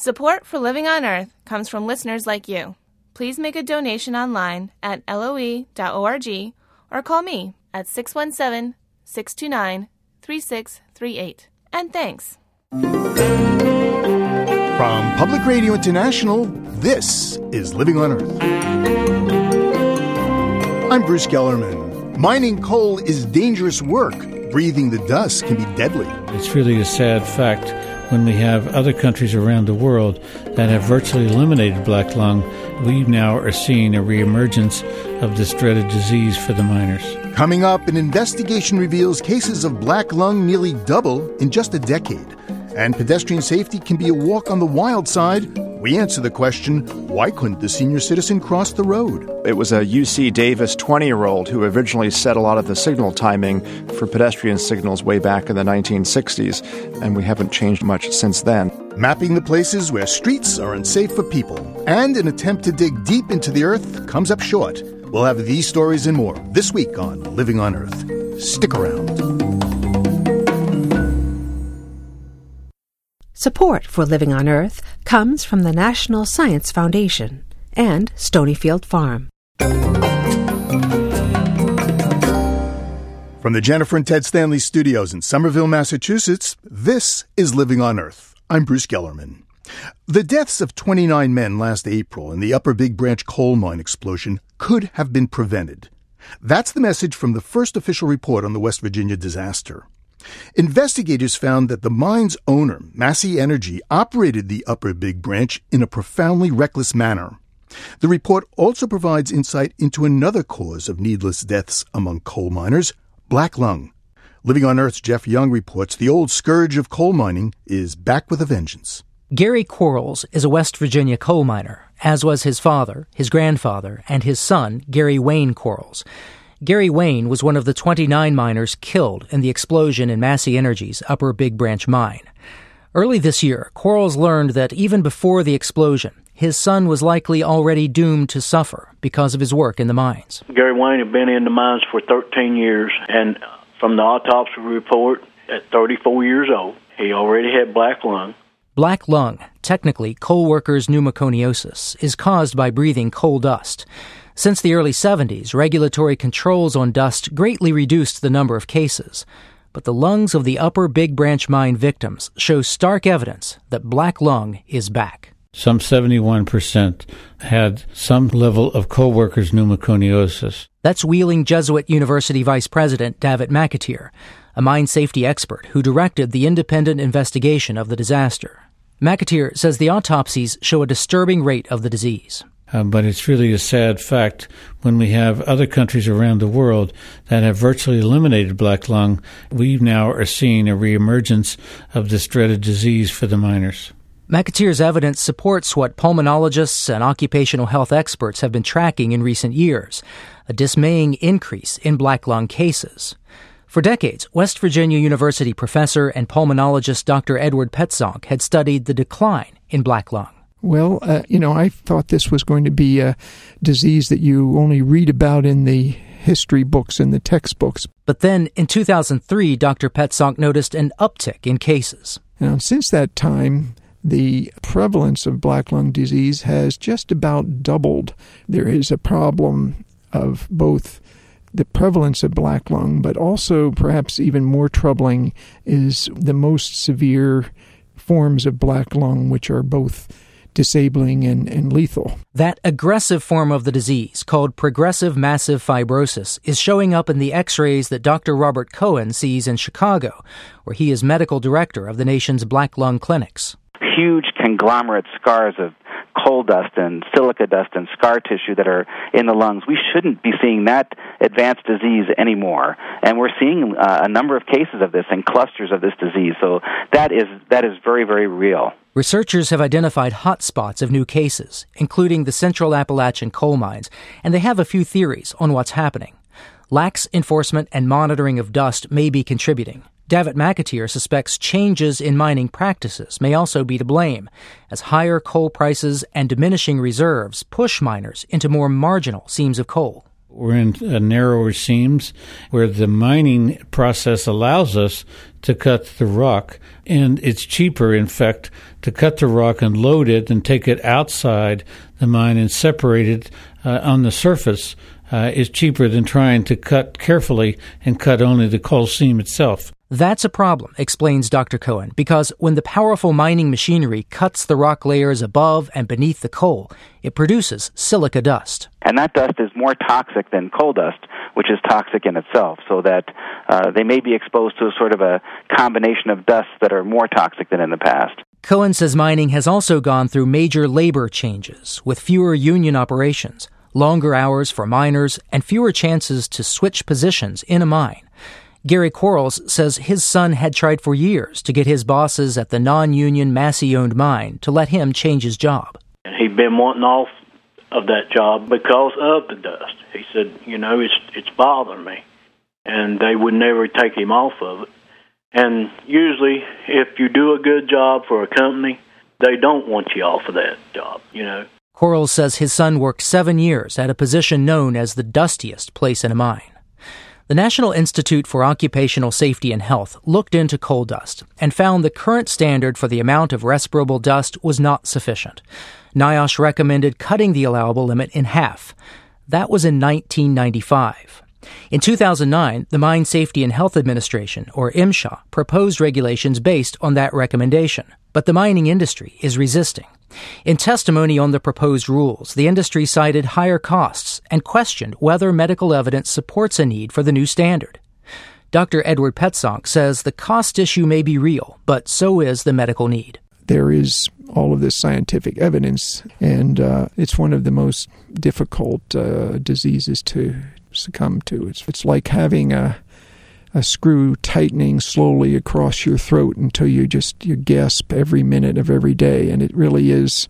Support for Living on Earth comes from listeners like you. Please make a donation online at loe.org or call me at 617 629 3638. And thanks. From Public Radio International, this is Living on Earth. I'm Bruce Gellerman. Mining coal is dangerous work. Breathing the dust can be deadly. It's really a sad fact when we have other countries around the world that have virtually eliminated black lung. We now are seeing a reemergence of this dreaded disease for the miners. Coming up, an investigation reveals cases of black lung nearly double in just a decade. And pedestrian safety can be a walk on the wild side. We answer the question why couldn't the senior citizen cross the road? It was a UC Davis 20 year old who originally set a lot of the signal timing for pedestrian signals way back in the 1960s, and we haven't changed much since then. Mapping the places where streets are unsafe for people, and an attempt to dig deep into the earth comes up short. We'll have these stories and more this week on Living on Earth. Stick around. Support for Living on Earth comes from the National Science Foundation and Stonyfield Farm. From the Jennifer and Ted Stanley studios in Somerville, Massachusetts, this is Living on Earth. I'm Bruce Gellerman. The deaths of 29 men last April in the Upper Big Branch coal mine explosion could have been prevented. That's the message from the first official report on the West Virginia disaster. Investigators found that the mine's owner, Massey Energy, operated the Upper Big Branch in a profoundly reckless manner. The report also provides insight into another cause of needless deaths among coal miners black lung. Living on Earth's Jeff Young reports the old scourge of coal mining is back with a vengeance. Gary Quarles is a West Virginia coal miner, as was his father, his grandfather, and his son, Gary Wayne Quarles. Gary Wayne was one of the 29 miners killed in the explosion in Massey Energy's Upper Big Branch mine. Early this year, Quarles learned that even before the explosion, his son was likely already doomed to suffer because of his work in the mines. Gary Wayne had been in the mines for 13 years, and from the autopsy report, at 34 years old, he already had black lung. Black lung, technically coal workers' pneumoconiosis, is caused by breathing coal dust. Since the early 70s, regulatory controls on dust greatly reduced the number of cases. But the lungs of the upper Big Branch mine victims show stark evidence that black lung is back. Some 71% had some level of coal workers' pneumoconiosis. That's Wheeling Jesuit University Vice President Davitt McAteer, a mine safety expert who directed the independent investigation of the disaster. McAteer says the autopsies show a disturbing rate of the disease. Uh, but it's really a sad fact when we have other countries around the world that have virtually eliminated black lung. We now are seeing a reemergence of this dreaded disease for the miners. McAteer's evidence supports what pulmonologists and occupational health experts have been tracking in recent years a dismaying increase in black lung cases. For decades, West Virginia University professor and pulmonologist Dr. Edward Petsonk had studied the decline in black lung. Well, uh, you know, I thought this was going to be a disease that you only read about in the history books and the textbooks. But then in 2003, Dr. Petsonk noticed an uptick in cases. Now, since that time, the prevalence of black lung disease has just about doubled. There is a problem of both the prevalence of black lung, but also perhaps even more troubling is the most severe forms of black lung, which are both disabling and, and lethal. That aggressive form of the disease, called progressive massive fibrosis, is showing up in the x rays that Dr. Robert Cohen sees in Chicago, where he is medical director of the nation's black lung clinics. Huge conglomerate scars of coal dust and silica dust and scar tissue that are in the lungs. We shouldn't be seeing that advanced disease anymore, and we're seeing uh, a number of cases of this and clusters of this disease. So that is that is very very real. Researchers have identified hot spots of new cases, including the Central Appalachian coal mines, and they have a few theories on what's happening. Lax enforcement and monitoring of dust may be contributing. Davitt McAteer suspects changes in mining practices may also be to blame, as higher coal prices and diminishing reserves push miners into more marginal seams of coal. We're in uh, narrower seams where the mining process allows us to cut the rock. And it's cheaper, in fact, to cut the rock and load it and take it outside the mine and separate it uh, on the surface uh, is cheaper than trying to cut carefully and cut only the coal seam itself. That's a problem, explains Dr. Cohen, because when the powerful mining machinery cuts the rock layers above and beneath the coal, it produces silica dust. And that dust is more toxic than coal dust, which is toxic in itself, so that uh, they may be exposed to a sort of a combination of dusts that are more toxic than in the past. Cohen says mining has also gone through major labor changes, with fewer union operations, longer hours for miners, and fewer chances to switch positions in a mine. Gary Quarles says his son had tried for years to get his bosses at the non union Massey owned mine to let him change his job. He'd been wanting off of that job because of the dust. He said, you know, it's it's bothering me. And they would never take him off of it. And usually if you do a good job for a company, they don't want you off of that job, you know. Quarles says his son worked seven years at a position known as the dustiest place in a mine. The National Institute for Occupational Safety and Health looked into coal dust and found the current standard for the amount of respirable dust was not sufficient. NIOSH recommended cutting the allowable limit in half. That was in 1995. In 2009, the Mine Safety and Health Administration, or MSHA, proposed regulations based on that recommendation, but the mining industry is resisting. In testimony on the proposed rules, the industry cited higher costs and questioned whether medical evidence supports a need for the new standard. Dr. Edward Petsonk says the cost issue may be real, but so is the medical need. There is all of this scientific evidence, and uh, it's one of the most difficult uh, diseases to succumb to. It's, it's like having a a screw tightening slowly across your throat until you just you gasp every minute of every day and it really is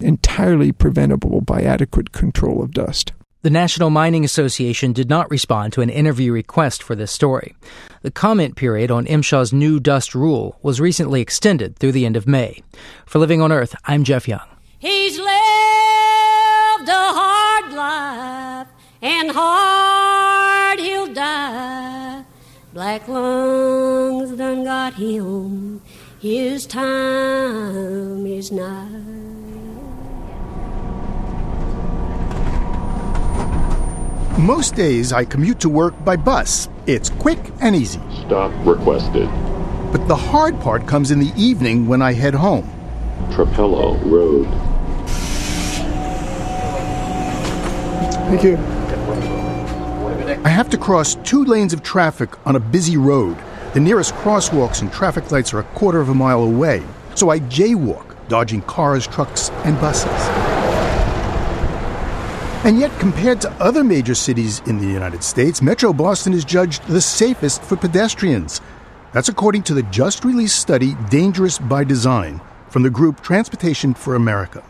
entirely preventable by adequate control of dust. The National Mining Association did not respond to an interview request for this story. The comment period on MSHA's new dust rule was recently extended through the end of May. For Living on Earth, I'm Jeff Young. He's lived a hard life and hard he'll die. Black lungs done got him, his time is nigh. Most days I commute to work by bus. It's quick and easy. Stop requested. But the hard part comes in the evening when I head home. Trapelo Road. Thank you. I have to cross two lanes of traffic on a busy road. The nearest crosswalks and traffic lights are a quarter of a mile away, so I jaywalk, dodging cars, trucks, and buses. And yet, compared to other major cities in the United States, Metro Boston is judged the safest for pedestrians. That's according to the just released study Dangerous by Design from the group Transportation for America.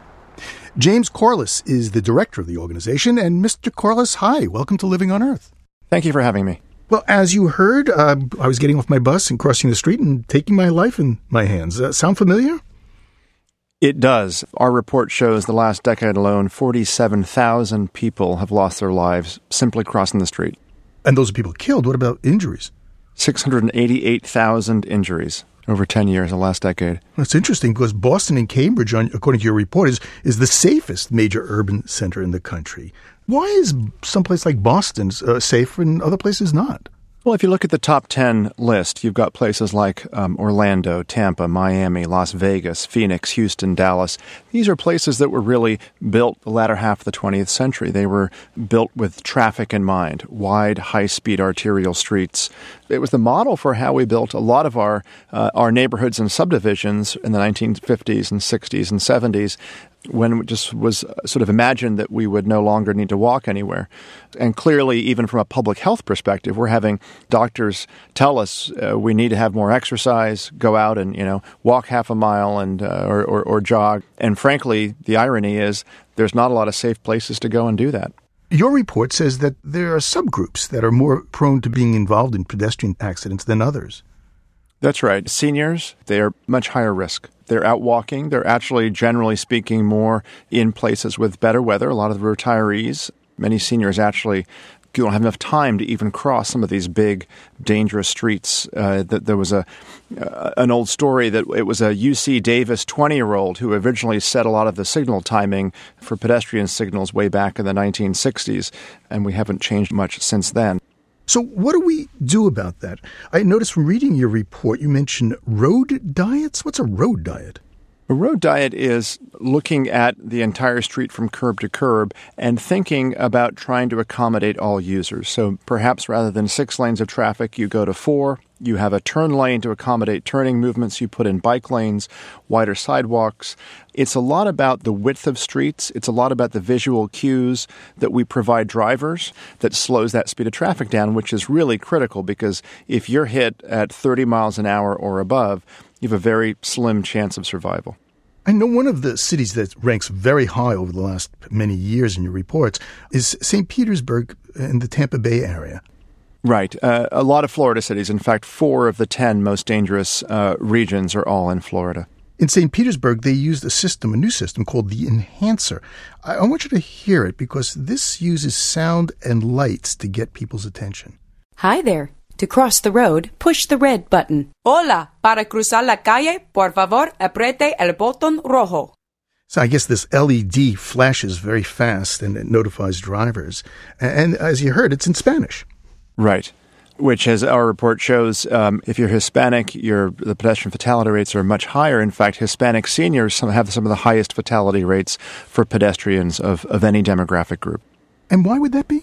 James Corless is the director of the organization. And Mr. Corless, hi, welcome to Living on Earth. Thank you for having me. Well, as you heard, uh, I was getting off my bus and crossing the street and taking my life in my hands. Uh, sound familiar? It does. Our report shows the last decade alone, 47,000 people have lost their lives simply crossing the street. And those are people killed. What about injuries? 688,000 injuries over 10 years, the last decade. That's interesting because Boston and Cambridge, according to your report, is, is the safest major urban center in the country. Why is someplace like Boston uh, safe and other places not? Well, if you look at the top 10 list, you've got places like um, Orlando, Tampa, Miami, Las Vegas, Phoenix, Houston, Dallas. These are places that were really built the latter half of the 20th century. They were built with traffic in mind, wide, high speed arterial streets. It was the model for how we built a lot of our, uh, our neighborhoods and subdivisions in the 1950s and 60s and 70s when it just was sort of imagined that we would no longer need to walk anywhere. And clearly, even from a public health perspective, we're having doctors tell us uh, we need to have more exercise, go out and you know walk half a mile and uh, or, or, or jog. And frankly, the irony is there's not a lot of safe places to go and do that. Your report says that there are subgroups that are more prone to being involved in pedestrian accidents than others. That's right. Seniors, they are much higher risk. They're out walking. They're actually, generally speaking, more in places with better weather. A lot of the retirees Many seniors actually don't have enough time to even cross some of these big, dangerous streets. Uh, that there was a uh, an old story that it was a UC Davis 20 year old who originally set a lot of the signal timing for pedestrian signals way back in the 1960s, and we haven't changed much since then. So, what do we do about that? I noticed from reading your report you mentioned road diets. What's a road diet? A road diet is looking at the entire street from curb to curb and thinking about trying to accommodate all users. So perhaps rather than six lanes of traffic, you go to four. You have a turn lane to accommodate turning movements. You put in bike lanes, wider sidewalks. It's a lot about the width of streets. It's a lot about the visual cues that we provide drivers that slows that speed of traffic down, which is really critical because if you're hit at 30 miles an hour or above, you have a very slim chance of survival. I know one of the cities that ranks very high over the last many years in your reports is St. Petersburg in the Tampa Bay area. Right. Uh, a lot of Florida cities. In fact, four of the 10 most dangerous uh, regions are all in Florida. In St. Petersburg, they used a system, a new system called the Enhancer. I, I want you to hear it because this uses sound and lights to get people's attention. Hi there. To cross the road, push the red button. Hola, para cruzar la calle, por favor, apriete el botón rojo. So I guess this LED flashes very fast and it notifies drivers. And as you heard, it's in Spanish. Right. Which, as our report shows, um, if you're Hispanic, your the pedestrian fatality rates are much higher. In fact, Hispanic seniors have some of the highest fatality rates for pedestrians of, of any demographic group. And why would that be?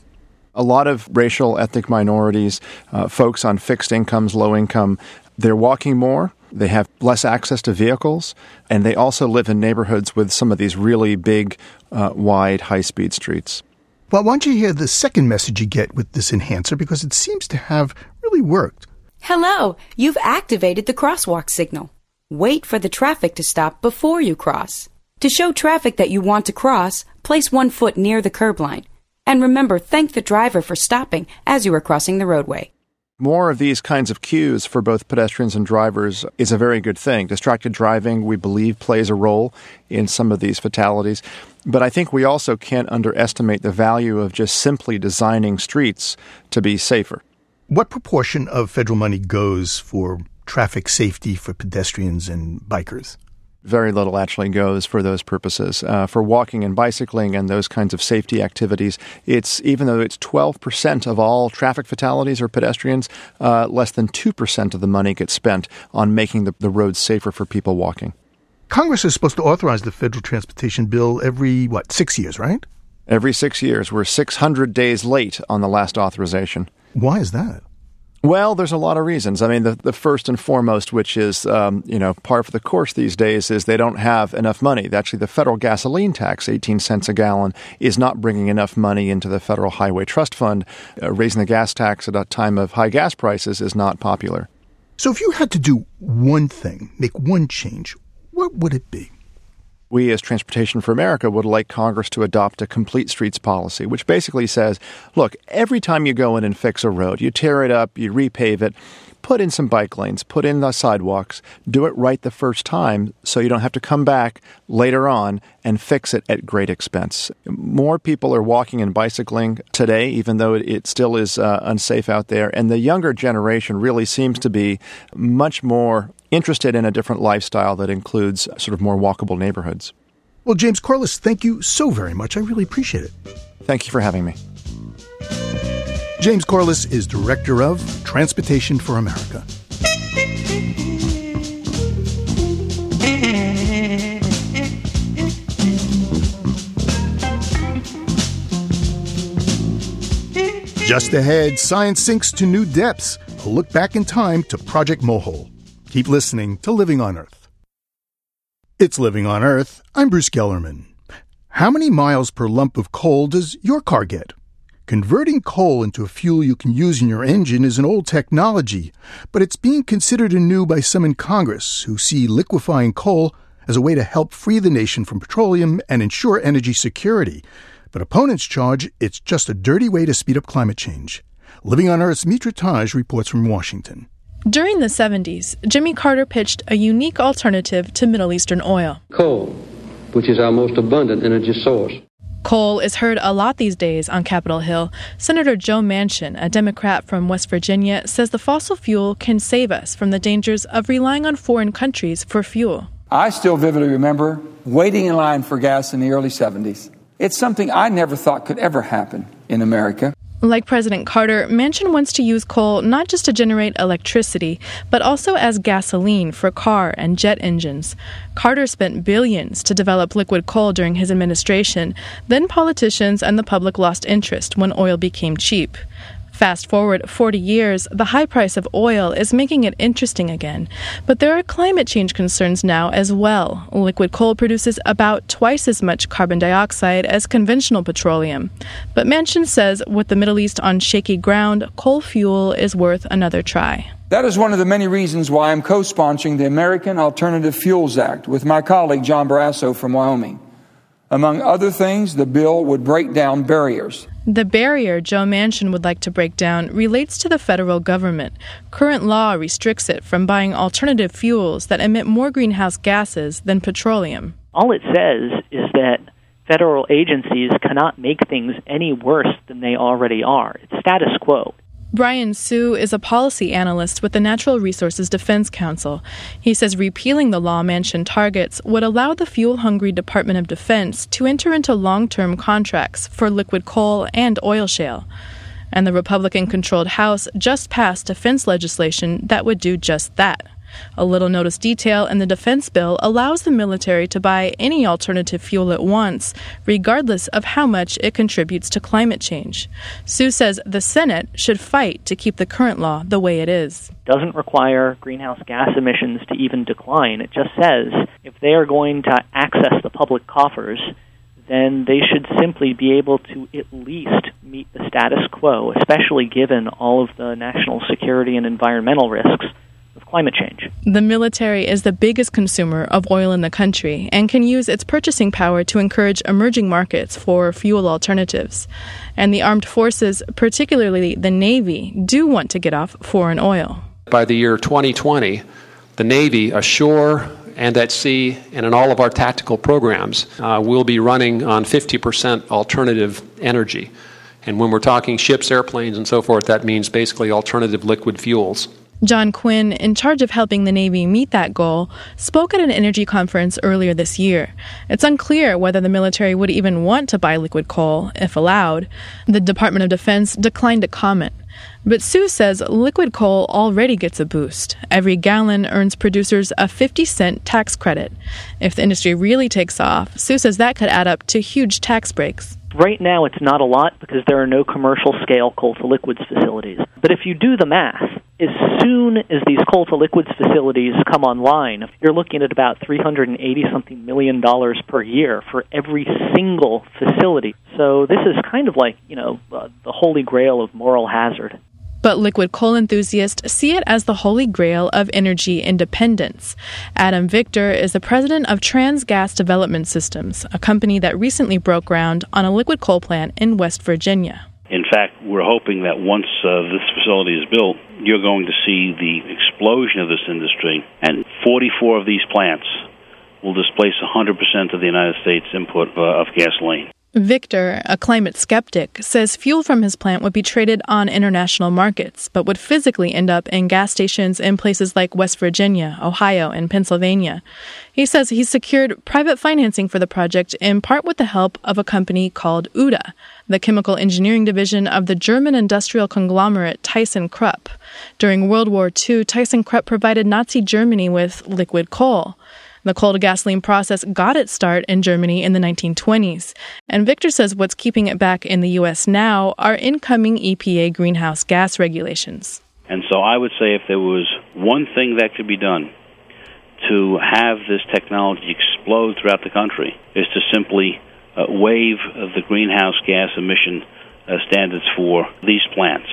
A lot of racial, ethnic minorities, uh, folks on fixed incomes, low income, they're walking more. They have less access to vehicles, and they also live in neighborhoods with some of these really big, uh, wide, high speed streets. Well, why don't you hear the second message you get with this enhancer because it seems to have really worked. Hello, you've activated the crosswalk signal. Wait for the traffic to stop before you cross. To show traffic that you want to cross, place one foot near the curb line. And remember, thank the driver for stopping as you are crossing the roadway. More of these kinds of cues for both pedestrians and drivers is a very good thing. Distracted driving, we believe, plays a role in some of these fatalities. But I think we also can't underestimate the value of just simply designing streets to be safer. What proportion of federal money goes for traffic safety for pedestrians and bikers? Very little actually goes for those purposes. Uh, for walking and bicycling and those kinds of safety activities, it's even though it's 12% of all traffic fatalities or pedestrians, uh, less than 2% of the money gets spent on making the, the roads safer for people walking. Congress is supposed to authorize the federal transportation bill every, what, six years, right? Every six years. We're 600 days late on the last authorization. Why is that? Well, there's a lot of reasons. I mean, the, the first and foremost, which is, um, you know, par for the course these days, is they don't have enough money. Actually, the federal gasoline tax, 18 cents a gallon, is not bringing enough money into the Federal Highway Trust Fund. Uh, raising the gas tax at a time of high gas prices is not popular. So if you had to do one thing, make one change, what would it be? We as Transportation for America would like Congress to adopt a complete streets policy, which basically says, look, every time you go in and fix a road, you tear it up, you repave it, put in some bike lanes, put in the sidewalks, do it right the first time so you don't have to come back later on and fix it at great expense. More people are walking and bicycling today, even though it still is uh, unsafe out there. And the younger generation really seems to be much more interested in a different lifestyle that includes sort of more walkable neighborhoods. Well, James Corless, thank you so very much. I really appreciate it. Thank you for having me. James Corless is Director of Transportation for America. Just ahead, science sinks to new depths. A look back in time to Project Mohole. Keep listening to Living on Earth. It's Living on Earth. I'm Bruce Gellerman. How many miles per lump of coal does your car get? Converting coal into a fuel you can use in your engine is an old technology, but it's being considered anew by some in Congress who see liquefying coal as a way to help free the nation from petroleum and ensure energy security. But opponents charge it's just a dirty way to speed up climate change. Living on Earth's Mitra Taj reports from Washington. During the 70s, Jimmy Carter pitched a unique alternative to Middle Eastern oil coal, which is our most abundant energy source. Coal is heard a lot these days on Capitol Hill. Senator Joe Manchin, a Democrat from West Virginia, says the fossil fuel can save us from the dangers of relying on foreign countries for fuel. I still vividly remember waiting in line for gas in the early 70s. It's something I never thought could ever happen in America. Like President Carter, Manchin wants to use coal not just to generate electricity, but also as gasoline for car and jet engines. Carter spent billions to develop liquid coal during his administration. Then politicians and the public lost interest when oil became cheap. Fast forward 40 years, the high price of oil is making it interesting again. But there are climate change concerns now as well. Liquid coal produces about twice as much carbon dioxide as conventional petroleum. But Manchin says with the Middle East on shaky ground, coal fuel is worth another try. That is one of the many reasons why I'm co sponsoring the American Alternative Fuels Act with my colleague John Barrasso from Wyoming. Among other things, the bill would break down barriers. The barrier Joe Manchin would like to break down relates to the federal government. Current law restricts it from buying alternative fuels that emit more greenhouse gases than petroleum. All it says is that federal agencies cannot make things any worse than they already are. It's status quo. Brian Siu is a policy analyst with the Natural Resources Defense Council. He says repealing the law Manchin targets would allow the fuel hungry Department of Defense to enter into long term contracts for liquid coal and oil shale. And the Republican controlled House just passed defense legislation that would do just that. A little notice detail in the defense bill allows the military to buy any alternative fuel at once, regardless of how much it contributes to climate change. Siu says the Senate should fight to keep the current law the way it is. Doesn't require greenhouse gas emissions to even decline. It just says if they are going to access the public coffers, then they should simply be able to at least meet the status quo, especially given all of the national security and environmental risks climate change. The military is the biggest consumer of oil in the country and can use its purchasing power to encourage emerging markets for fuel alternatives. And the armed forces, particularly the Navy, do want to get off foreign oil. By the year 2020, the Navy, ashore and at sea, and in all of our tactical programs, uh, will be running on 50% alternative energy. And when we're talking ships, airplanes, and so forth, that means basically alternative liquid fuels. John Quinn, in charge of helping the Navy meet that goal, spoke at an energy conference earlier this year. It's unclear whether the military would even want to buy liquid coal, if allowed. The Department of Defense declined to comment. But Siu says liquid coal already gets a boost. Every gallon earns producers a 50 cent tax credit. If the industry really takes off, Siu says that could add up to huge tax breaks. Right now, it's not a lot because there are no commercial scale coal to liquids facilities. But if you do the math, as soon as these coal to liquids facilities come online, you're looking at about 380 something million dollars per year for every single facility. So this is kind of like, you know, uh, the holy grail of moral hazard. But liquid coal enthusiasts see it as the holy grail of energy independence. Adam Victor is the president of Transgas Development Systems, a company that recently broke ground on a liquid coal plant in West Virginia. In fact, we're hoping that once uh, this facility is built, you're going to see the explosion of this industry, and 44 of these plants will displace 100% of the United States input uh, of gasoline. Victor, a climate skeptic, says fuel from his plant would be traded on international markets, but would physically end up in gas stations in places like West Virginia, Ohio, and Pennsylvania. He says he secured private financing for the project in part with the help of a company called Uhde, the chemical engineering division of the German industrial conglomerate ThyssenKrupp. During World War II, ThyssenKrupp provided Nazi Germany with liquid coal. The coal to gasoline process got its start in Germany in the 1920s. And Victor says what's keeping it back in the U.S. now are incoming EPA greenhouse gas regulations. And so I would say if there was one thing that could be done to have this technology explode throughout the country is to simply uh, waive the greenhouse gas emission uh, standards for these plants.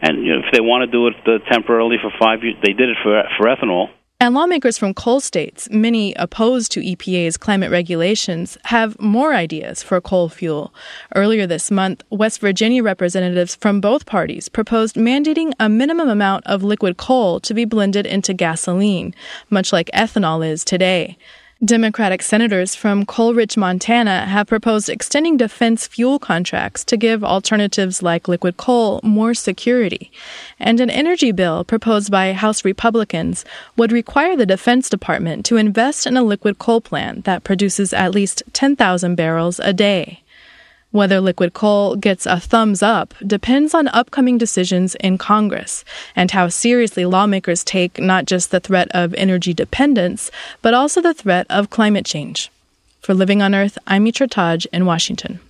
And you know, if they want to do it uh, temporarily for five years, they did it for for ethanol. And lawmakers from coal states, many opposed to EPA's climate regulations, have more ideas for coal fuel. Earlier this month, West Virginia representatives from both parties proposed mandating a minimum amount of liquid coal to be blended into gasoline, much like ethanol is today. Democratic senators from rich Montana have proposed extending defense fuel contracts to give alternatives like liquid coal more security. And an energy bill proposed by House Republicans would require the Defense Department to invest in a liquid coal plant that produces at least 10,000 barrels a day. Whether liquid coal gets a thumbs up depends on upcoming decisions in Congress and how seriously lawmakers take not just the threat of energy dependence, but also the threat of climate change. For Living on Earth, I'm Mitra Taj in Washington.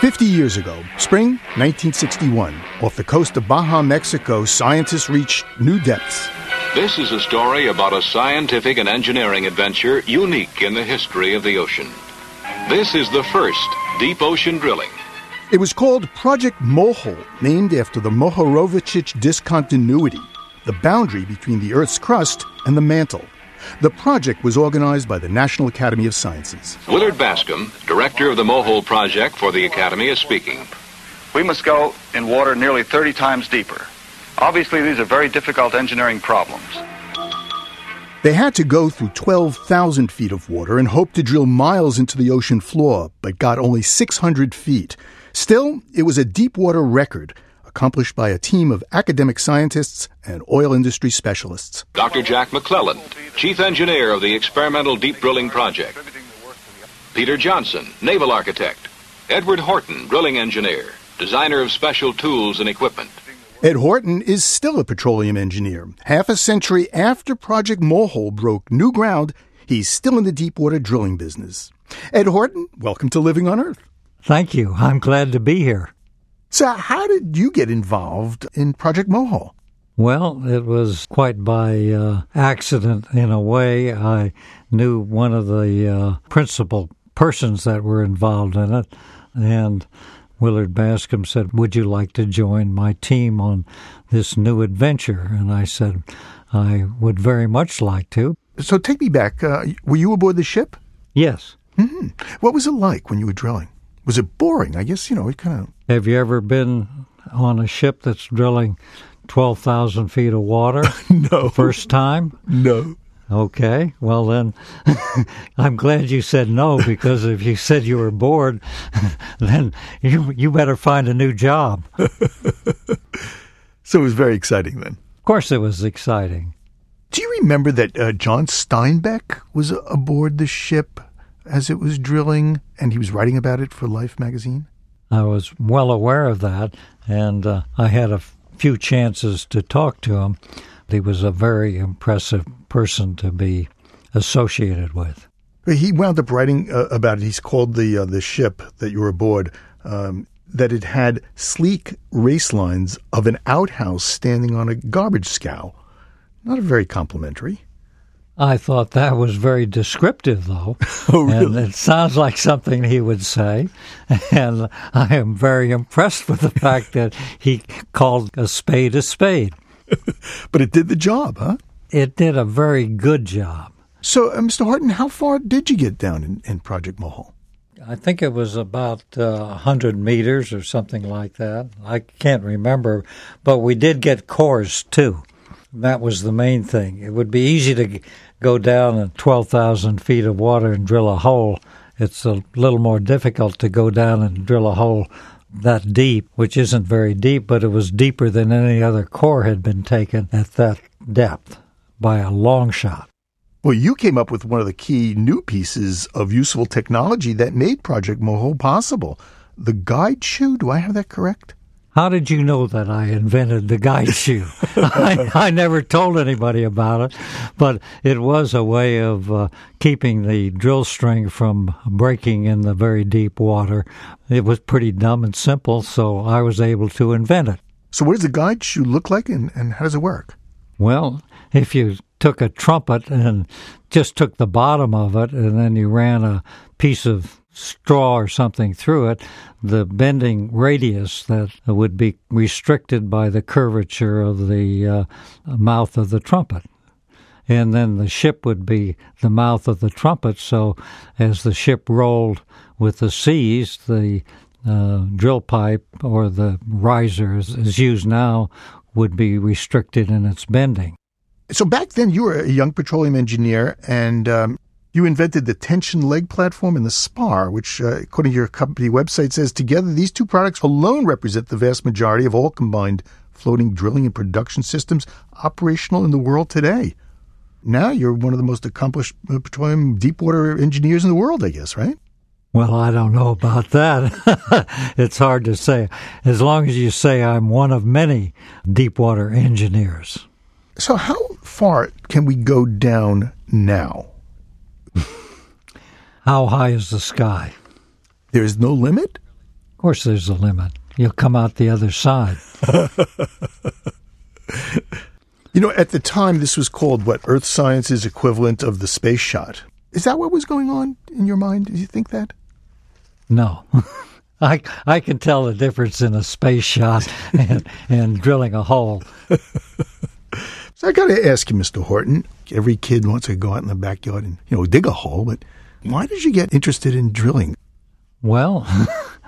50 years ago, spring 1961, off the coast of Baja, Mexico, scientists reached new depths. This is a story about a scientific and engineering adventure unique in the history of the ocean. This is the first deep ocean drilling. It was called Project Mohole, named after the Mohorovičić discontinuity, the boundary between the Earth's crust and the mantle. The project was organized by the National Academy of Sciences. Willard Bascom, director of the Mohole Project for the Academy, is speaking. We must go in water nearly 30 times deeper. Obviously, these are very difficult engineering problems. They had to go through 12,000 feet of water and hoped to drill miles into the ocean floor, but got only 600 feet. Still, it was a deep water record accomplished by a team of academic scientists and oil industry specialists. Dr. Jack McClelland, chief engineer of the Experimental Deep Drilling Project. Peter Johnson, naval architect. Edward Horton, drilling engineer, designer of special tools and equipment. Ed Horton is still a petroleum engineer. Half a century after Project Mohole broke new ground, he's still in the deepwater drilling business. Ed Horton, welcome to Living on Earth. Thank you. I'm glad to be here. So, how did you get involved in Project Mohole? Well, it was quite by uh, accident in a way. I knew one of the uh, principal persons that were involved in it, and Willard Bascom said, Would you like to join my team on this new adventure? And I said, I would very much like to. So take me back. Uh, were you aboard the ship? Yes. Mm-hmm. What was it like when you were drilling? Was it boring? I guess, you know, it kind of. Have you ever been on a ship that's drilling 12,000 feet of water? no. First time? No. Okay, well then, I'm glad you said no because if you said you were bored, then you you better find a new job. so it was very exciting then. Of course, it was exciting. Do you remember that uh, John Steinbeck was aboard the ship as it was drilling, and he was writing about it for Life magazine? I was well aware of that, and uh, I had a few chances to talk to him. He was a very impressive person to be associated with. He wound up writing uh, about it. He's called the uh, the ship that you were aboard um, that it had sleek race lines of an outhouse standing on a garbage scow. Not very complimentary. I thought that was very descriptive, though. oh, really? And it sounds like something he would say. And I am very impressed with the fact that he called a spade a spade. but it did the job, huh? It did a very good job. So, uh, Mr. Horton, how far did you get down in, in Project Mohole? I think it was about uh, 100 meters or something like that. I can't remember, but we did get cores too. That was the main thing. It would be easy to go down in 12,000 feet of water and drill a hole. It's a little more difficult to go down and drill a hole that deep, which isn't very deep, but it was deeper than any other core had been taken at that depth by a long shot. Well, you came up with one of the key new pieces of useful technology that made Project Mohole possible. The guide shoe, do I have that correct? How did you know that I invented the guide shoe? I, I, never told anybody about it, but it was a way of uh, keeping the drill string from breaking in the very deep water. It was pretty dumb and simple, so I was able to invent it. So, what does the guide shoe look like, and, and how does it work? Well, if you took a trumpet and just took the bottom of it, and then you ran a piece of straw or something through it, the bending radius that would be restricted by the curvature of the uh, mouth of the trumpet. And then the ship would be the mouth of the trumpet, so as the ship rolled with the seas, the uh, drill pipe or the riser, as is used now, would be restricted in its bending. So back then, you were a young petroleum engineer, and um, you invented the tension leg platform and the spar, which, uh, according to your company website, says together these two products alone represent the vast majority of all combined floating drilling and production systems operational in the world today. Now you're one of the most accomplished uh, petroleum deepwater engineers in the world, I guess, right? Well, I don't know about that. it's hard to say. As long as you say I'm one of many deepwater engineers. So, how far can we go down now? How high is the sky? There is no limit? Of course, there's a limit. You'll come out the other side. you know, at the time, this was called what Earth Science's equivalent of the space shot. Is that what was going on in your mind? Did you think that? No. I, I can tell the difference in a space shot and, and drilling a hole. So I got to ask you, Mr. Horton. Every kid wants to go out in the backyard and you know dig a hole, but why did you get interested in drilling? Well,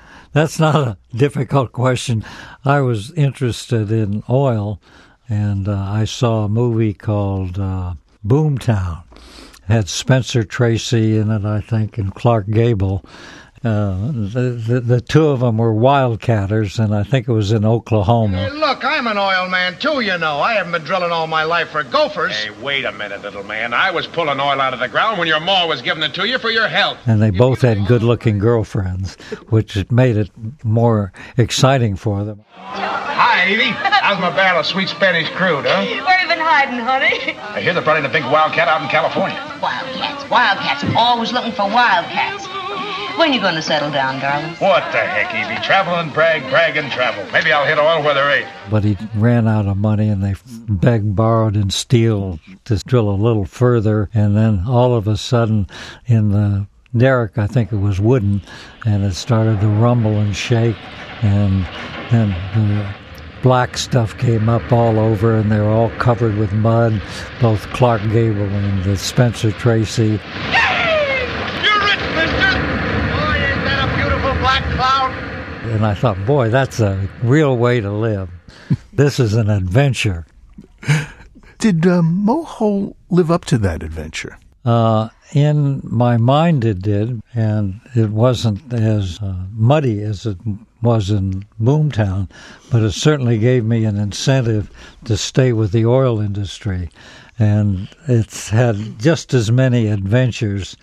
that's not a difficult question. I was interested in oil, and uh, I saw a movie called uh, Boomtown. It had Spencer Tracy in it, I think, and Clark Gable uh, the, the, the two of them were wildcatters, and I think it was in Oklahoma. Hey, look, I'm an oil man too, you know. I haven't been drilling all my life for gophers. Hey, wait a minute, little man. I was pulling oil out of the ground when your ma was giving it to you for your health. And they both had good-looking girlfriends, which made it more exciting for them. Hi, Evie. How's my barrel of sweet Spanish crude, huh? Where you been hiding, honey? I hear they're running a big wildcat out in California. Wildcats, wildcats. Always looking for wildcats. When you going to settle down, darling? What the heck, Evie? Travel and brag, brag and travel. Maybe I'll hit oil where there ain't. But he ran out of money and they begged, borrowed, and steal to drill a little further. And then all of a sudden, in the derrick, I think it was wooden, and it started to rumble and shake. And then the black stuff came up all over, and they were all covered with mud, both Clark Gable and the Spencer Tracy. And I thought, boy, that's a real way to live. this is an adventure. Did uh, Moho live up to that adventure? Uh, in my mind, it did, and it wasn't as uh, muddy as it was in Boomtown, but it certainly gave me an incentive to stay with the oil industry. And it's had just as many adventures.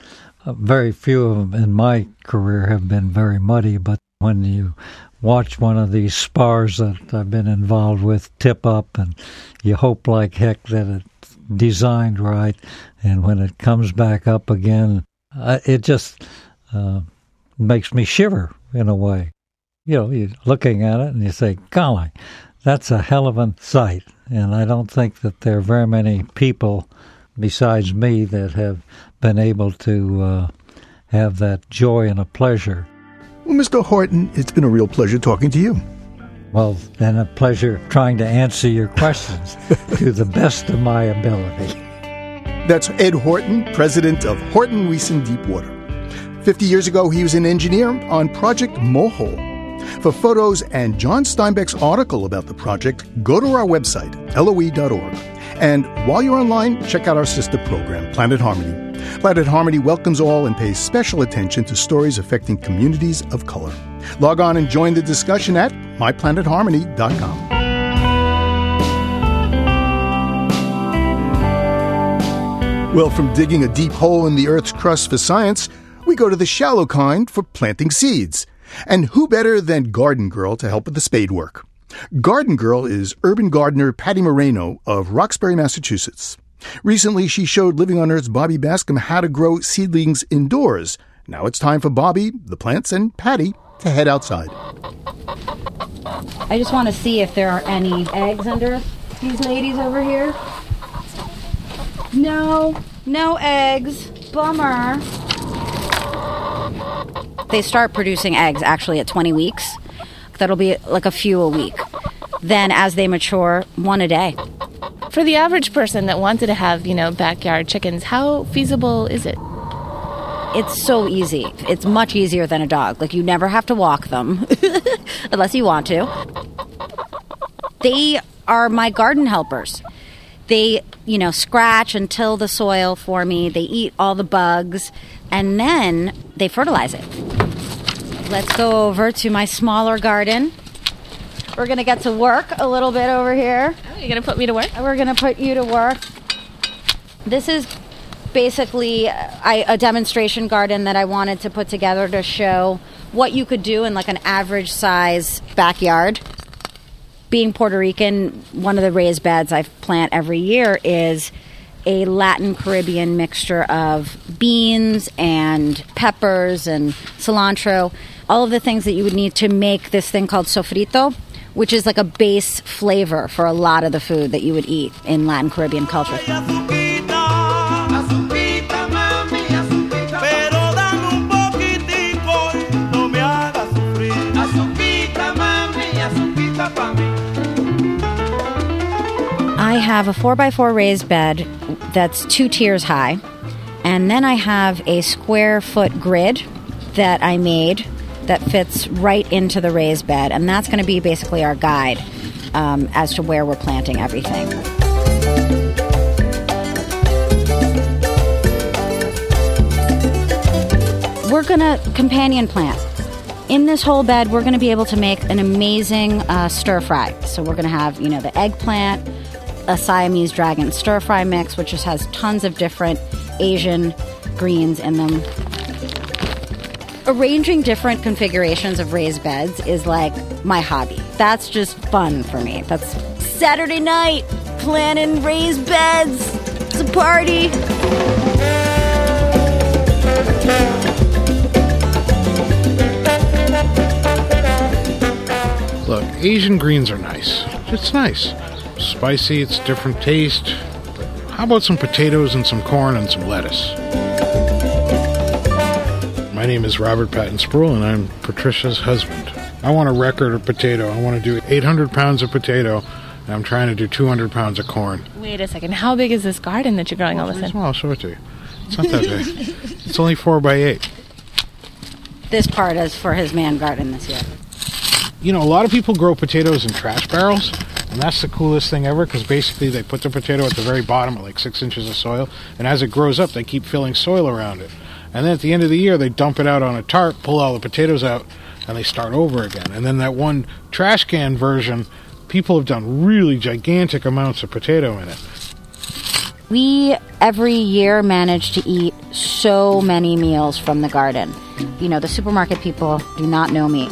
Uh, very few of them in my career have been very muddy, but when you watch one of these spars that I've been involved with tip up, and you hope like heck that it's designed right, and when it comes back up again, it just uh, makes me shiver in a way. You know, you're looking at it and you say, golly, that's a hell of a sight. And I don't think that there are very many people besides me that have been able to uh, have that joy and a pleasure. Well, Mr. Horton, it's been a real pleasure talking to you. Well, then a pleasure trying to answer your questions to the best of my ability. That's Ed Horton, president of Horton Wison Deepwater. 50 years ago, he was an engineer on Project Moho. For photos and John Steinbeck's article about the project, go to our website, loe.org. And while you're online, check out our sister program, Planet Harmony. Planet Harmony welcomes all and pays special attention to stories affecting communities of color. Log on and join the discussion at myplanetharmony.com. Well, from digging a deep hole in the Earth's crust for science, we go to the shallow kind for planting seeds. And who better than Garden Girl to help with the spade work? Garden Girl is urban gardener Patty Moreno of Roxbury, Massachusetts. Recently, she showed Living on Earth's Bobby Bascomb how to grow seedlings indoors. Now it's time for Bobby, the plants, and Patty to head outside. I just want to see if there are any eggs under these ladies over here. No, no eggs. Bummer. They start producing eggs actually at 20 weeks. That'll be like a few a week. Then, as they mature, one a day. For the average person that wanted to have, you know, backyard chickens, how feasible is it? It's so easy. It's much easier than a dog. Like, you never have to walk them, unless you want to. They are my garden helpers. They you know, scratch and till the soil for me. They eat all the bugs and then they fertilize it. Let's go over to my smaller garden. We're going to get to work a little bit over here. Oh, you're going to put me to work? We're going to put you to work. This is basically uh, I, a demonstration garden that I wanted to put together to show what you could do in like an average size backyard. Being Puerto Rican, one of the raised beds I plant every year is a Latin Caribbean mixture of beans and peppers and cilantro, all of the things that you would need to make this thing called sofrito, which is like a base flavor for a lot of the food that you would eat in Latin Caribbean culture. I have a 4x4 raised bed that's two tiers high. And then I have a square foot grid that I made that fits right into the raised bed. And that's going to be basically our guide um, as to where we're planting everything. We're going to companion plant. In this whole bed, we're going to be able to make an amazing uh, stir fry. So we're going to have, you know, the eggplant, a Siamese dragon stir fry mix, which just has tons of different Asian greens in them. Arranging different configurations of raised beds is like my hobby. That's just fun for me. That's Saturday night, planning raised beds. It's a party. Look, Asian greens are nice. It's nice. Spicy, it's different taste. How about some potatoes and some corn and some lettuce? My name is Robert Patton Sproul, and I'm Patricia's husband. I want a record of potato. I want to do 800 pounds of potato, and I'm trying to do 200 pounds of corn. Wait a second. How big is this garden that you're growing all this in? Well, I'll show it to you. It's not that big. it's only four by eight. This part is for his man garden this year. You know, a lot of people grow potatoes in trash barrels, and that's the coolest thing ever because basically they put the potato at the very bottom at like six inches of soil, and as it grows up, they keep filling soil around it. And then at the end of the year, they dump it out on a tarp, pull all the potatoes out, and they start over again. And then that one trash can version, people have done really gigantic amounts of potato in it. We every year manage to eat so many meals from the garden. You know, the supermarket people do not know me.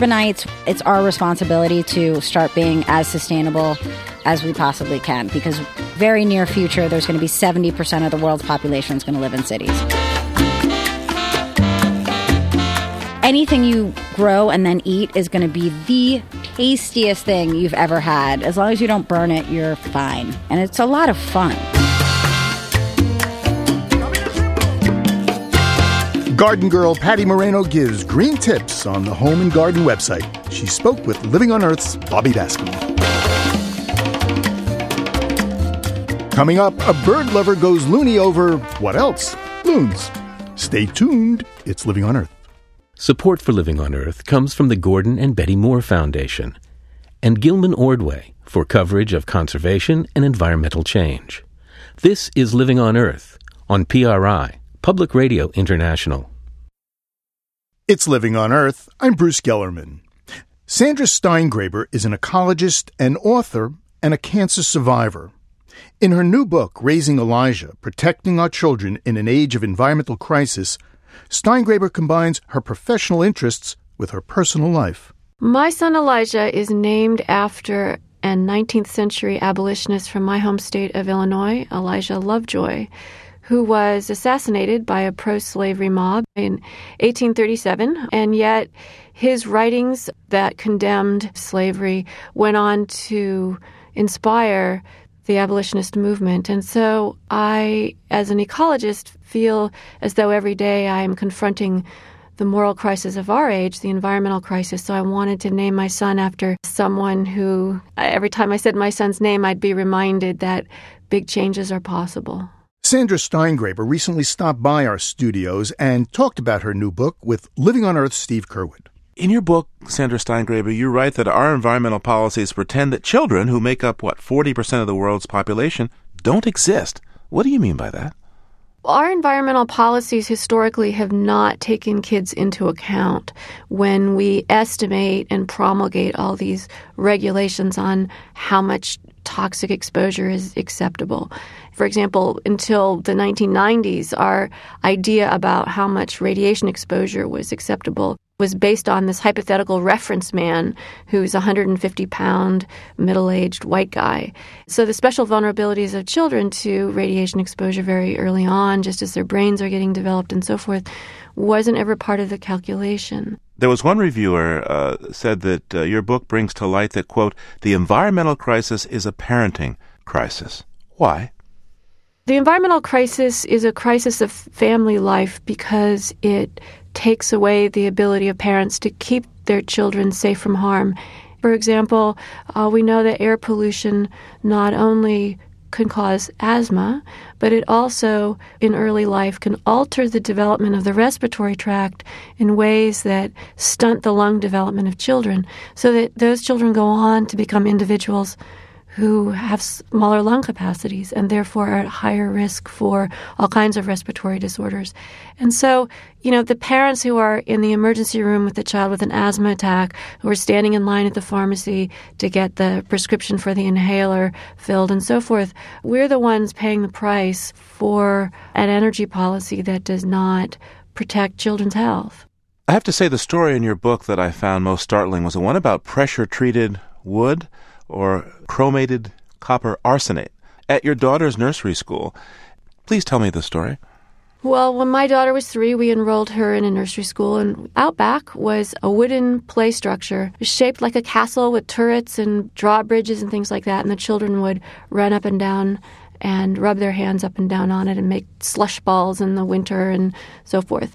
Urbanites, it's our responsibility to start being as sustainable as we possibly can because very near future there's going to be 70% of the world's population is going to live in cities. Anything you grow and then eat is going to be the tastiest thing you've ever had. As long as you don't burn it, you're fine. And it's a lot of fun. Garden girl Patty Moreno gives green tips on the home and garden website. She spoke with Living on Earth's Bobby Bascomb. Coming up, a bird lover goes loony over what else? Loons. Stay tuned. It's Living on Earth. Support for Living on Earth comes from the Gordon and Betty Moore Foundation and Gilman Ordway for coverage of conservation and environmental change. This is Living on Earth on PRI, Public Radio International. It's Living on Earth. I'm Bruce Gellerman. Sandra Steingraber is an ecologist, an author, and a cancer survivor. In her new book, Raising Elijah Protecting Our Children in an Age of Environmental Crisis, Steingraber combines her professional interests with her personal life. My son Elijah is named after a 19th century abolitionist from my home state of Illinois, Elijah Lovejoy who was assassinated by a pro slavery mob in 1837. And yet, his writings that condemned slavery went on to inspire the abolitionist movement. And so, I, as an ecologist, feel as though every day I am confronting the moral crisis of our age, the environmental crisis. So I wanted to name my son after someone who, every time I said my son's name, I'd be reminded that big changes are possible. Sandra Steingraber recently stopped by our studios and talked about her new book with Living on Earth's Steve Curwood. In your book, Sandra Steingraber, you write that our environmental policies pretend that children, who make up, what, 40% of the world's population, don't exist. What do you mean by that? Our environmental policies historically have not taken kids into account when we estimate and promulgate all these regulations on how much toxic exposure is acceptable. For example, until the 1990s, our idea about how much radiation exposure was acceptable was based on this hypothetical reference man who's a 150 pound middle aged white guy. So the special vulnerabilities of children to radiation exposure very early on, just as their brains are getting developed and so forth, wasn't ever part of the calculation. There was one reviewer uh, said that uh, your book brings to light that quote the environmental crisis is a parenting crisis. Why? The environmental crisis is a crisis of family life because it takes away the ability of parents to keep their children safe from harm. For example, uh, we know that air pollution not only can cause asthma, but it also, in early life, can alter the development of the respiratory tract in ways that stunt the lung development of children, so that those children go on to become individuals who have smaller lung capacities and therefore are at higher risk for all kinds of respiratory disorders. And so, you know, the parents who are in the emergency room with the child with an asthma attack, who are standing in line at the pharmacy to get the prescription for the inhaler filled and so forth, we're the ones paying the price for an energy policy that does not protect children's health. I have to say, the story in your book that I found most startling was the one about pressure treated wood or chromated copper arsenate at your daughter's nursery school. Please tell me the story. Well, when my daughter was three, we enrolled her in a nursery school, and out back was a wooden play structure shaped like a castle with turrets and drawbridges and things like that. And the children would run up and down and rub their hands up and down on it and make slush balls in the winter and so forth.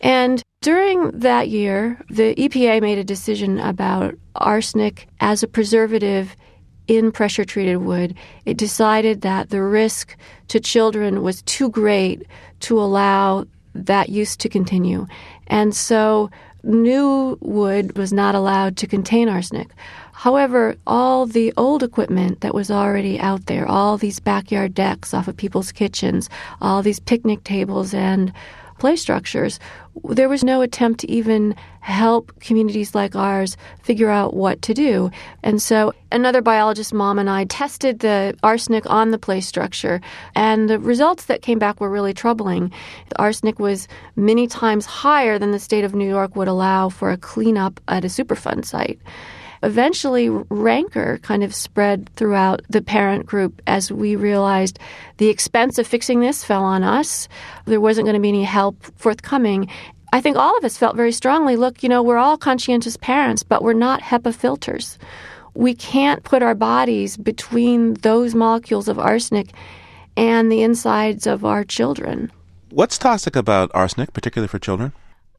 And during that year, the EPA made a decision about arsenic as a preservative in pressure treated wood. It decided that the risk to children was too great to allow that use to continue. And so new wood was not allowed to contain arsenic. However, all the old equipment that was already out there, all these backyard decks off of people's kitchens, all these picnic tables and play structures, there was no attempt to even help communities like ours figure out what to do. And so another biologist mom and I tested the arsenic on the play structure, and the results that came back were really troubling. The arsenic was many times higher than the state of New York would allow for a cleanup at a Superfund site eventually rancor kind of spread throughout the parent group as we realized the expense of fixing this fell on us. There wasn't going to be any help forthcoming. I think all of us felt very strongly look, you know, we're all conscientious parents, but we're not HEPA filters. We can't put our bodies between those molecules of arsenic and the insides of our children. What's toxic about arsenic, particularly for children?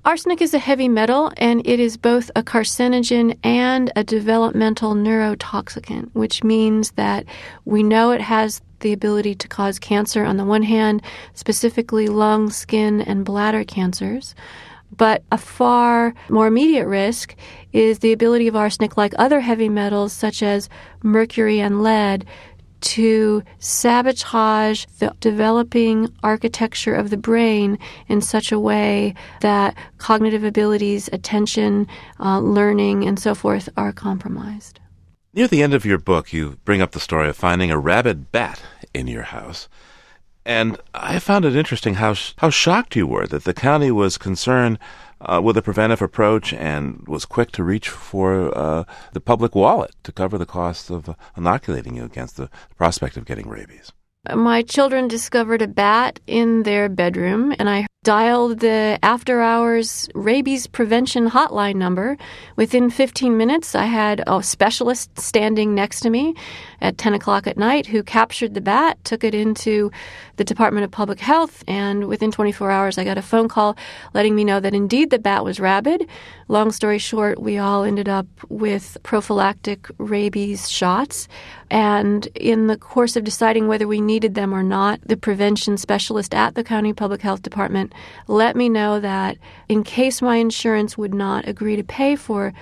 Arsenic is a heavy metal and it is both a carcinogen and a developmental neurotoxicant, which means that we know it has the ability to cause cancer on the one hand, specifically lung, skin, and bladder cancers. But a far more immediate risk is the ability of arsenic, like other heavy metals such as mercury and lead, to sabotage the developing architecture of the brain in such a way that cognitive abilities, attention, uh, learning, and so forth are compromised. Near the end of your book, you bring up the story of finding a rabid bat in your house. And I found it interesting how, how shocked you were that the county was concerned uh, with a preventive approach and was quick to reach for uh, the public wallet to cover the cost of inoculating you against the prospect of getting rabies. My children discovered a bat in their bedroom, and I dialed the after hours rabies prevention hotline number. Within 15 minutes, I had a specialist standing next to me at 10 o'clock at night who captured the bat, took it into the Department of Public Health, and within 24 hours, I got a phone call letting me know that indeed the bat was rabid. Long story short, we all ended up with prophylactic rabies shots. And in the course of deciding whether we needed them or not, the prevention specialist at the County Public Health Department let me know that in case my insurance would not agree to pay for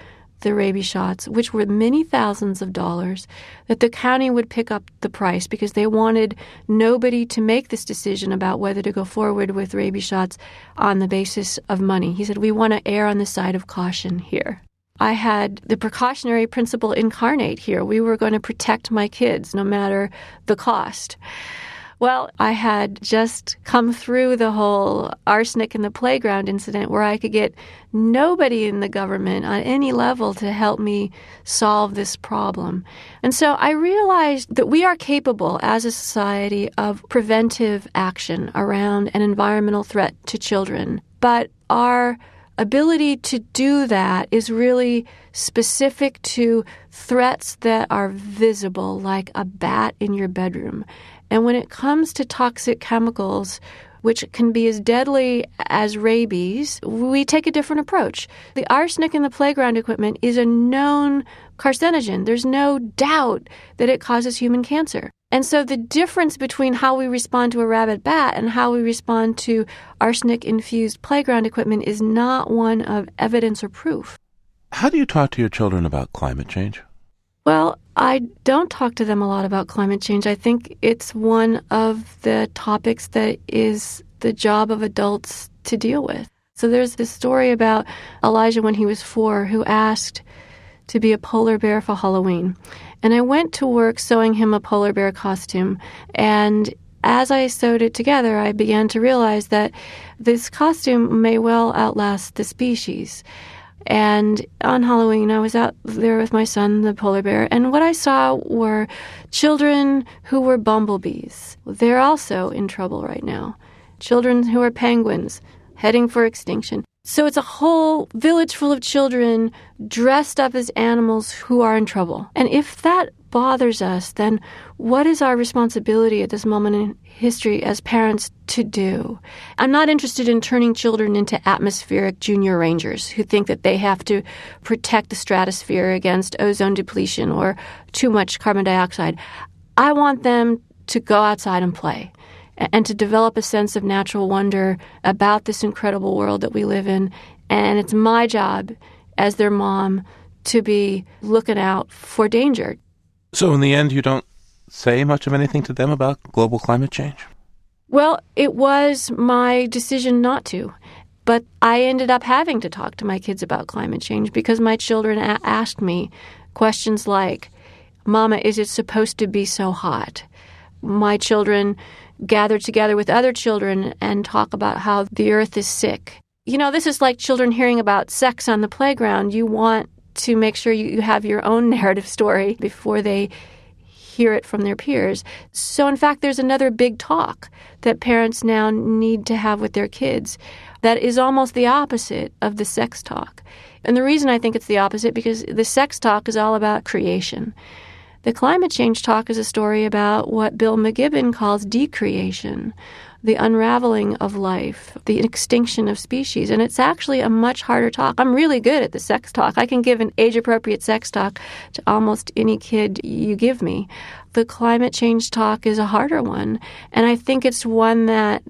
the rabies shots, which were many thousands of dollars, that the county would pick up the price because they wanted nobody to make this decision about whether to go forward with rabies shots on the basis of money. He said, We want to err on the side of caution here. I had the precautionary principle incarnate here. We were going to protect my kids no matter the cost. Well, I had just come through the whole arsenic in the playground incident where I could get nobody in the government on any level to help me solve this problem. And so I realized that we are capable as a society of preventive action around an environmental threat to children. But our ability to do that is really specific to threats that are visible, like a bat in your bedroom. And when it comes to toxic chemicals, which can be as deadly as rabies, we take a different approach. The arsenic in the playground equipment is a known carcinogen. There's no doubt that it causes human cancer. And so the difference between how we respond to a rabid bat and how we respond to arsenic infused playground equipment is not one of evidence or proof. How do you talk to your children about climate change? Well, I don't talk to them a lot about climate change. I think it's one of the topics that is the job of adults to deal with. So there's this story about Elijah when he was four who asked to be a polar bear for Halloween. And I went to work sewing him a polar bear costume. And as I sewed it together, I began to realize that this costume may well outlast the species. And on Halloween, I was out there with my son, the polar bear, and what I saw were children who were bumblebees. They're also in trouble right now. Children who are penguins, heading for extinction. So it's a whole village full of children dressed up as animals who are in trouble. And if that bothers us, then what is our responsibility at this moment in history as parents to do? I'm not interested in turning children into atmospheric junior rangers who think that they have to protect the stratosphere against ozone depletion or too much carbon dioxide. I want them to go outside and play and to develop a sense of natural wonder about this incredible world that we live in. And it's my job as their mom to be looking out for danger. So, in the end, you don't say much of anything to them about global climate change? Well, it was my decision not to. But I ended up having to talk to my kids about climate change because my children a- asked me questions like, Mama, is it supposed to be so hot? My children gather together with other children and talk about how the earth is sick. You know, this is like children hearing about sex on the playground. You want to make sure you, have your own narrative story before they hear it from their peers. So, in fact, there's another big talk that parents now need to have with their kids that is almost the opposite of the sex talk. And the reason I think it's the opposite because the sex talk is all about creation. The climate change talk is a story about what Bill McKibben calls decreation, the unraveling of life, the extinction of species. And it's actually a much harder talk. I'm really good at the sex talk. I can give an age appropriate sex talk to almost any kid you give me. The climate change talk is a harder one. And I think it's one that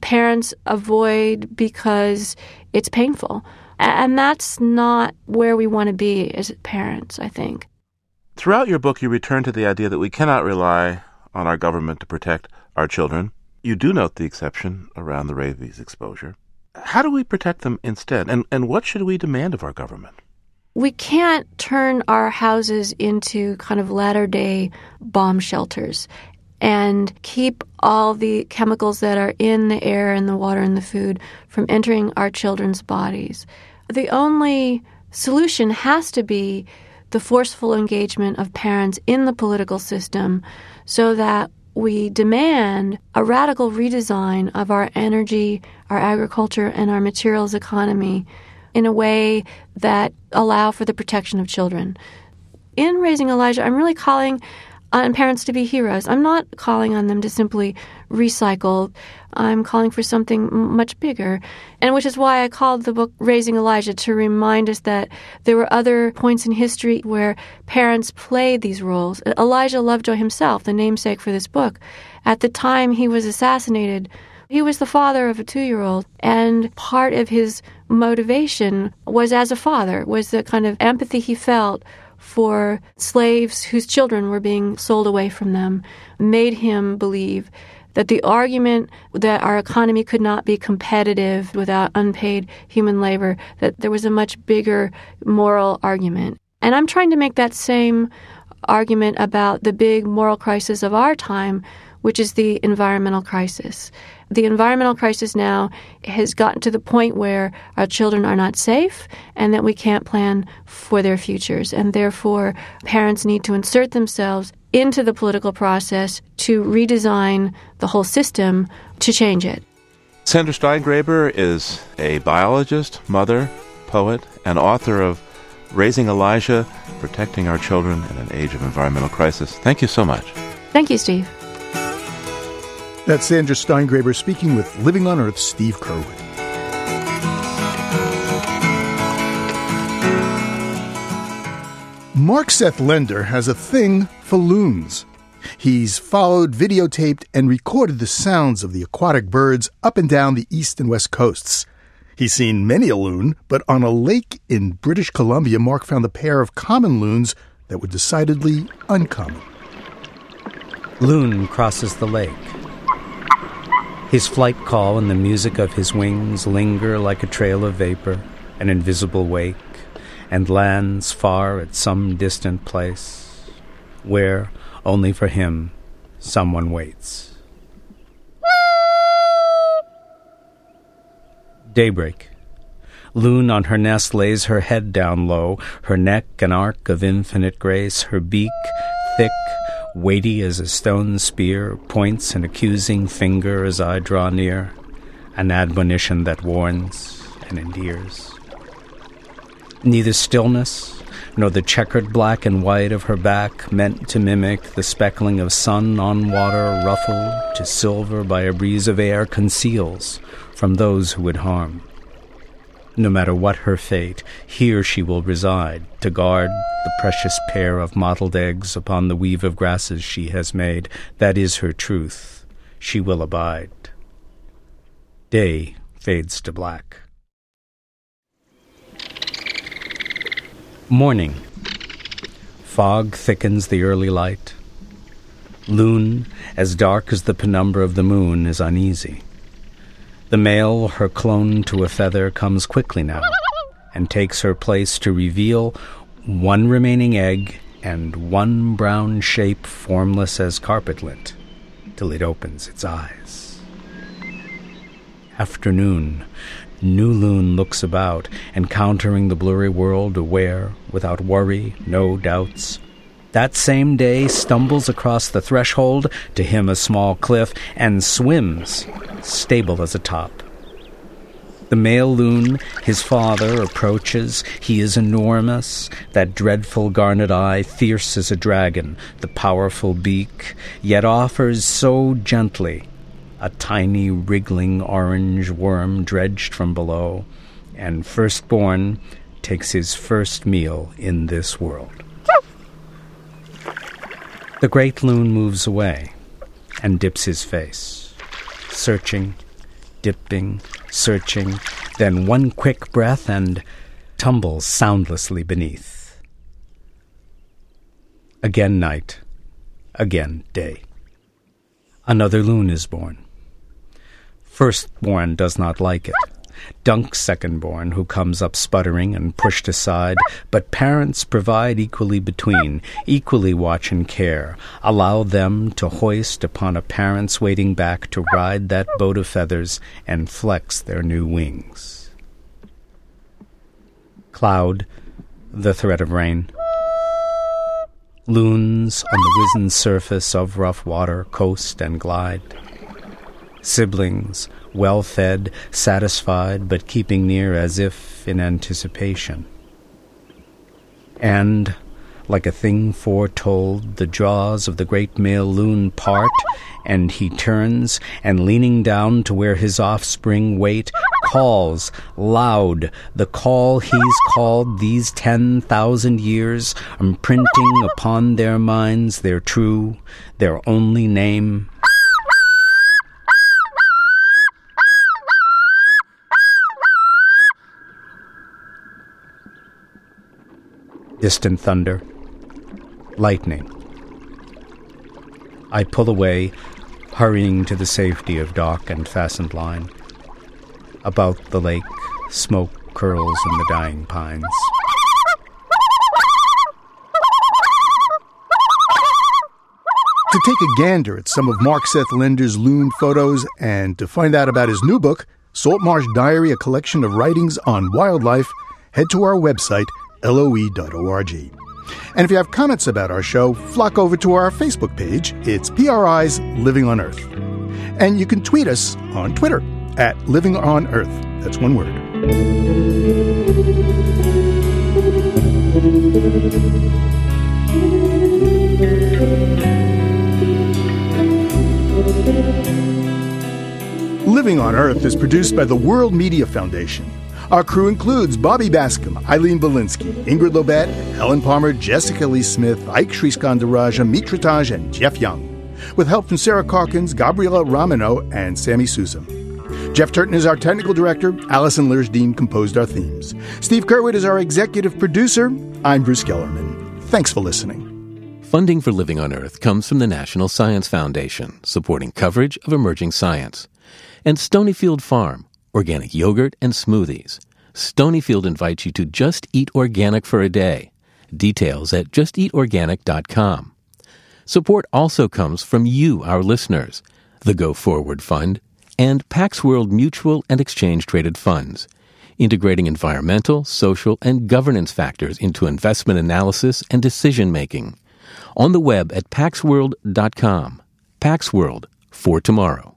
parents avoid because it's painful. And that's not where we want to be as parents, I think. Throughout your book, you return to the idea that we cannot rely on our government to protect our children. You do note the exception around the rabies exposure. How do we protect them instead? And, and what should we demand of our government? We can't turn our houses into kind of latter day bomb shelters and keep all the chemicals that are in the air and the water and the food from entering our children's bodies. The only solution has to be the forceful engagement of parents in the political system so that we demand a radical redesign of our energy, our agriculture, and our materials economy in a way that allow for the protection of children. In raising Elijah, I'm really calling on parents to be heroes. I'm not calling on them to simply recycle. I'm calling for something much bigger. And which is why I called the book Raising Elijah to remind us that there were other points in history where parents played these roles. Elijah Lovejoy himself, the namesake for this book, at the time he was assassinated, he was the father of a two year old, and part of his motivation was as a father, was the kind of empathy he felt for slaves whose children were being sold away from them, made him believe that the argument that our economy could not be competitive without unpaid human labor, that there was a much bigger moral argument. And I'm trying to make that same argument about the big moral crisis of our time, which is the environmental crisis. The environmental crisis now has gotten to the point where our children are not safe and that we can't plan for their futures. And therefore, parents need to insert themselves into the political process to redesign the whole system to change it. Sandra Steingraber is a biologist, mother, poet, and author of Raising Elijah Protecting Our Children in an Age of Environmental Crisis. Thank you so much. Thank you, Steve. That's Sandra Steingraber speaking with Living on Earth Steve Curwood. Mark Seth Lender has a thing for loons. He's followed, videotaped, and recorded the sounds of the aquatic birds up and down the east and west coasts. He's seen many a loon, but on a lake in British Columbia, Mark found a pair of common loons that were decidedly uncommon. Loon crosses the lake. His flight call and the music of his wings linger like a trail of vapor, an invisible wake, and lands far at some distant place, where, only for him, someone waits. Daybreak. Loon on her nest lays her head down low, her neck an arc of infinite grace, her beak thick, weighty as a stone spear, points an accusing finger as I draw near, an admonition that warns and endears. Neither stillness nor the checkered black and white of her back, meant to mimic the speckling of sun on water, ruffled to silver by a breeze of air, conceals from those who would harm. No matter what her fate, here she will reside, to guard the precious pair of mottled eggs upon the weave of grasses she has made. That is her truth. She will abide. Day fades to black. Morning. Fog thickens the early light. Loon, as dark as the penumbra of the moon, is uneasy. The male, her clone to a feather, comes quickly now and takes her place to reveal one remaining egg and one brown shape formless as carpet lint till it opens its eyes. Afternoon. New Loon looks about, encountering the blurry world, aware, without worry, no doubts. That same day stumbles across the threshold, to him a small cliff, and swims, stable as a top. The male loon, his father, approaches. He is enormous, that dreadful garnet eye, fierce as a dragon, the powerful beak, yet offers so gently a tiny wriggling orange worm dredged from below, and firstborn takes his first meal in this world. The great loon moves away and dips his face, searching, dipping, searching, then one quick breath and tumbles soundlessly beneath. Again night, again day. Another loon is born. Firstborn does not like it. Dunk secondborn, who comes up sputtering and pushed aside, but parents provide equally between, equally watch and care, allow them to hoist upon a parent's waiting back to ride that boat of feathers and flex their new wings. Cloud, the threat of rain. loons on the wizened surface of rough water, coast and glide. Siblings, well fed, satisfied, but keeping near as if in anticipation. And, like a thing foretold, the jaws of the great male loon part, and he turns, and leaning down to where his offspring wait, calls loud the call he's called these ten thousand years, imprinting upon their minds their true, their only name. Distant thunder, lightning. I pull away, hurrying to the safety of dock and fastened line. About the lake, smoke curls in the dying pines. To take a gander at some of Mark Seth Lender's loon photos and to find out about his new book, Salt Marsh Diary, a collection of writings on wildlife, head to our website, loe.org. And if you have comments about our show, flock over to our Facebook page. It's PRI's Living on Earth. And you can tweet us on Twitter at Living on Earth. That's one word. Living on Earth is produced by the World Media Foundation. Our crew includes Bobby Bascomb, Eileen Bolinsky, Ingrid Lobet, Helen Palmer, Jessica Lee Smith, Ike Sriskandarajah, Mitra and Jeff Young, with help from Sarah Calkins, Gabriela Romano, and Sammy Sousa. Jeff Turton is our technical director. Alison Lirish Dean composed our themes. Steve Curwood is our executive producer. I'm Bruce Gellerman. Thanks for listening. Funding for Living on Earth comes from the National Science Foundation, supporting coverage of emerging science, and Stonyfield Farm, organic yogurt and smoothies. Stonyfield invites you to just eat organic for a day. Details at justeatorganic.com. Support also comes from you, our listeners, the Go Forward Fund, and Pax World Mutual and Exchange Traded Funds, integrating environmental, social, and governance factors into investment analysis and decision making. On the web at paxworld.com. Pax World for tomorrow.